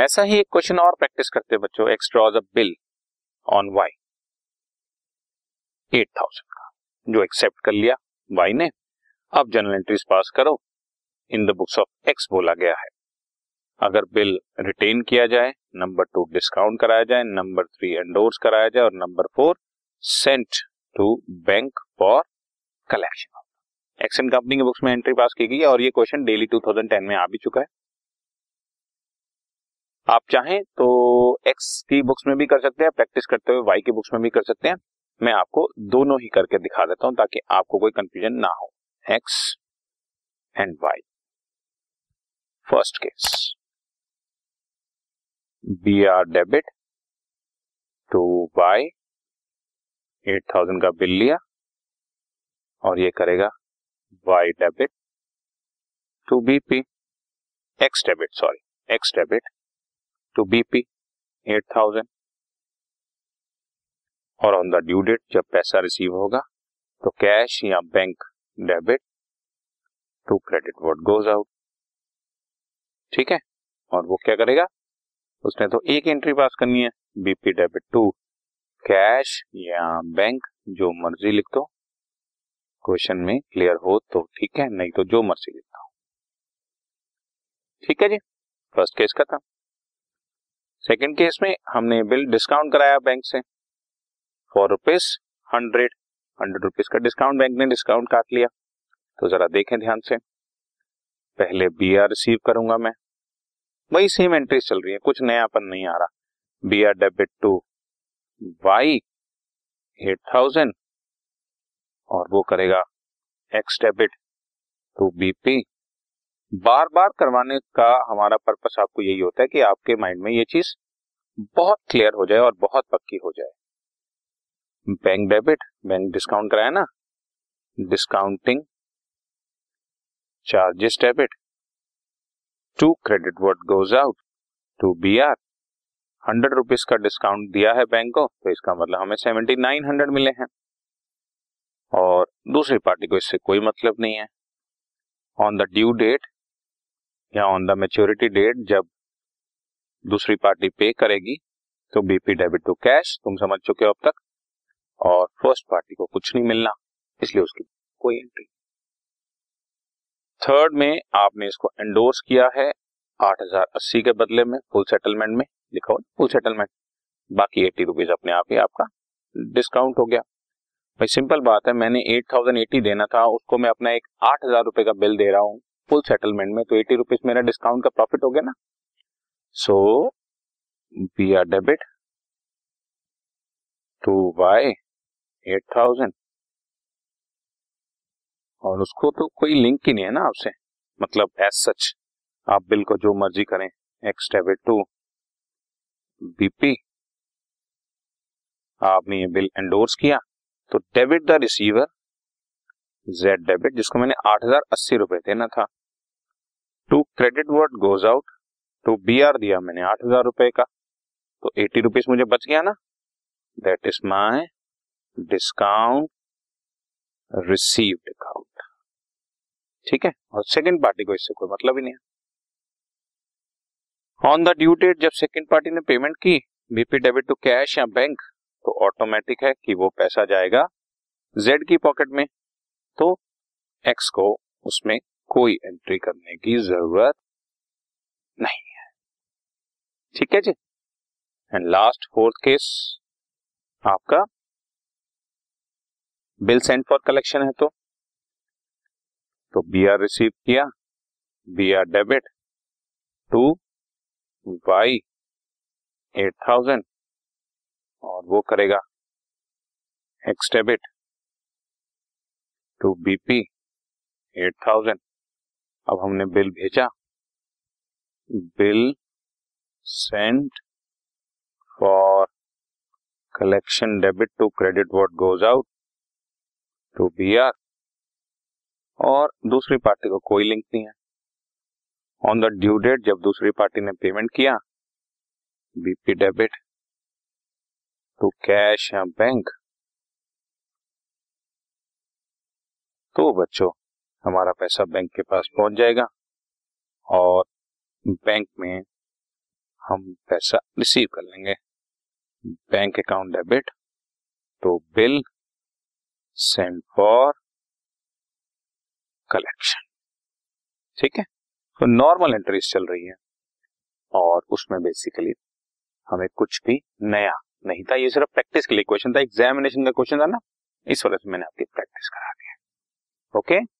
ऐसा ही एक क्वेश्चन और प्रैक्टिस करते हैं बच्चों X draws a bill on Y eight thousand का, जो एक्सेप्ट कर लिया वाई ने। अब जनरल एंट्रीज पास करो। In the books of X बोला गया है। अगर बिल रिटेन किया जाए नंबर टू डिस्काउंट कराया जाए नंबर थ्री एंडोर्स कराया जाए और number four sent to bank for collection action company के बुक्स में एंट्री पास की गई है और ये क्वेश्चन डेली 2010 में आ भी चुका है। आप चाहें तो एक्स की बुक्स में भी कर सकते हैं प्रैक्टिस करते हुए वाई की बुक्स में भी कर सकते हैं। मैं आपको दोनों ही करके दिखा देता हूँ ताकि आपको कोई कंफ्यूजन ना हो। X and Y first case B R debit to Y eight thousand का बिल लिया और ये करेगा Y debit to BP X debit sorry X debit to BP eight thousand और ऑन द ड्यू डेट जब पैसा रिसीव होगा तो कैश या bank debit to credit what goes out ठीक है? और वो क्या करेगा? उसने तो एक एंट्री पास करनी है बीपी डेबिट टू कैश या बैंक जो मर्ज़ी लिख दो। क्वेश्चन में क्लियर हो तो ठीक है, नहीं तो जो मर्ज़ी लिखता दो ठीक है जी? फ़र्स्ट केस खत्म। सेकेंड केस में हमने बिल डिस्काउंट कराया बैंक से। Four rupees hundred hundred rupees का डिस्काउंट बैंक ने डिस्काउंट काट लिया। तो जरा देखें ध्यान से। पहले बी आर रिसीव करूँगा मैं। वही सेम एंट्रीज चल रही है, कुछ नयापन नहीं आ रहा। B R debit to Y eight thousand और वो करेगा एक्स डेबिट टू बीपी बार बार करवाने का हमारा पर्पस आपको यही होता है कि आपके माइंड में ये चीज़ बहुत क्लियर हो जाए और बहुत पक्की हो जाए। बैंक डेबिट, बैंक डिस्काउंट कराया ना? Discounting charges debit. To credit what goes out. To B R. Hundred rupees का डिस्काउंट दिया है बैंक को तो इसका मतलब हमें सेवेंटी नाइन हंड्रेड मिले हैं। और दूसरी पार्टी को इससे कोई मतलब नहीं है। ऑन द ड्यू डेट या ऑन द मेच्योरिटी डेट जब दूसरी पार्टी पे करेगी तो बीपी डेबिट टू कैश तुम समझ चुके हो अब तक? और फ़र्स्ट पार्टी को कुछ नहीं मिलना, इसलिए उसकी कोई एंट्री थर्ड में आपने इसको एंडोर्स किया है आठ हज़ार अस्सी के बदले में फुल सेटलमेंट में, लिखा हो फुल सेटलमेंट बाकी एट्टी रुपीज़ अपने आप ही आपका डिस्काउंट हो गया। भाई सिंपल बात है, मैंने एट थाउज़ेंड एटी देना था, उसको मैं अपना एक आठ हज़ार रुपए का बिल दे रहा हूँ। फुल सेटलमेंट में तो एटी रुपीज़ मेरा डिस्काउंट का प्रॉफिट हो गया ना? So B R debit to Y eight thousand और उसको तो कोई लिंक ही नहीं है ना आपसे। मतलब एज सच आप बिल को जो मर्ज़ी करें एक्स डेबिट टू बीपी आपने ये बिल एंडोर्स किया तो debit the receiver Z debit जिसको मैंने आठ हज़ार अस्सी रुपए देना था। To credit what goes out to B R दिया मैंने आठ हज़ार रुपए का। तो एटी रुपीज़ मुझे बच गया ना। That is my discount received account ठीक है? और सेकेंड पार्टी को इससे कोई मतलब ही नहीं है। ऑन द ड्यू डेट जब सेकेंड पार्टी ने पेमेंट की बीपी डेबिट टू कैश या बैंक तो ऑटोमेटिक है कि वो पैसा जाएगा जेड की पॉकेट में। तो एक्स को उसमें कोई एंट्री करने की ज़रूरत नहीं है। ठीक है जी? एंड लास्ट फोर्थ केस आपका बिल सेंड फॉर कलेक्शन है तो। तो बी आर रिसीव किया B R debit to Y eight thousand और वो करेगा X debit to BP eight thousand अब हमने बिल भेजा। Bill sent for collection debit to credit what goes out to B R. और दूसरी पार्टी को कोई लिंक नहीं है। ऑन द ड्यू डेट जब दूसरी पार्टी ने पेमेंट किया, बीपी डेबिट टू कैश या बैंक। तो बच्चों हमारा पैसा बैंक के पास पहुँच जाएगा और बैंक में हम पैसा रिसीव कर लेंगे। बैंक अकाउंट डेबिट तो बिल, सेंड फॉर कलेक्शन। ठीक है? तो नॉर्मल एंट्रीज चल रही है और उसमें बेसिकली हमें कुछ भी नया नहीं था। ये सिर्फ़ प्रैक्टिस के लिए क्वेश्चन था। एग्जामिनेशन का क्वेश्चन था ना? इस वजह से मैंने आपकी प्रैक्टिस करा दिया okay done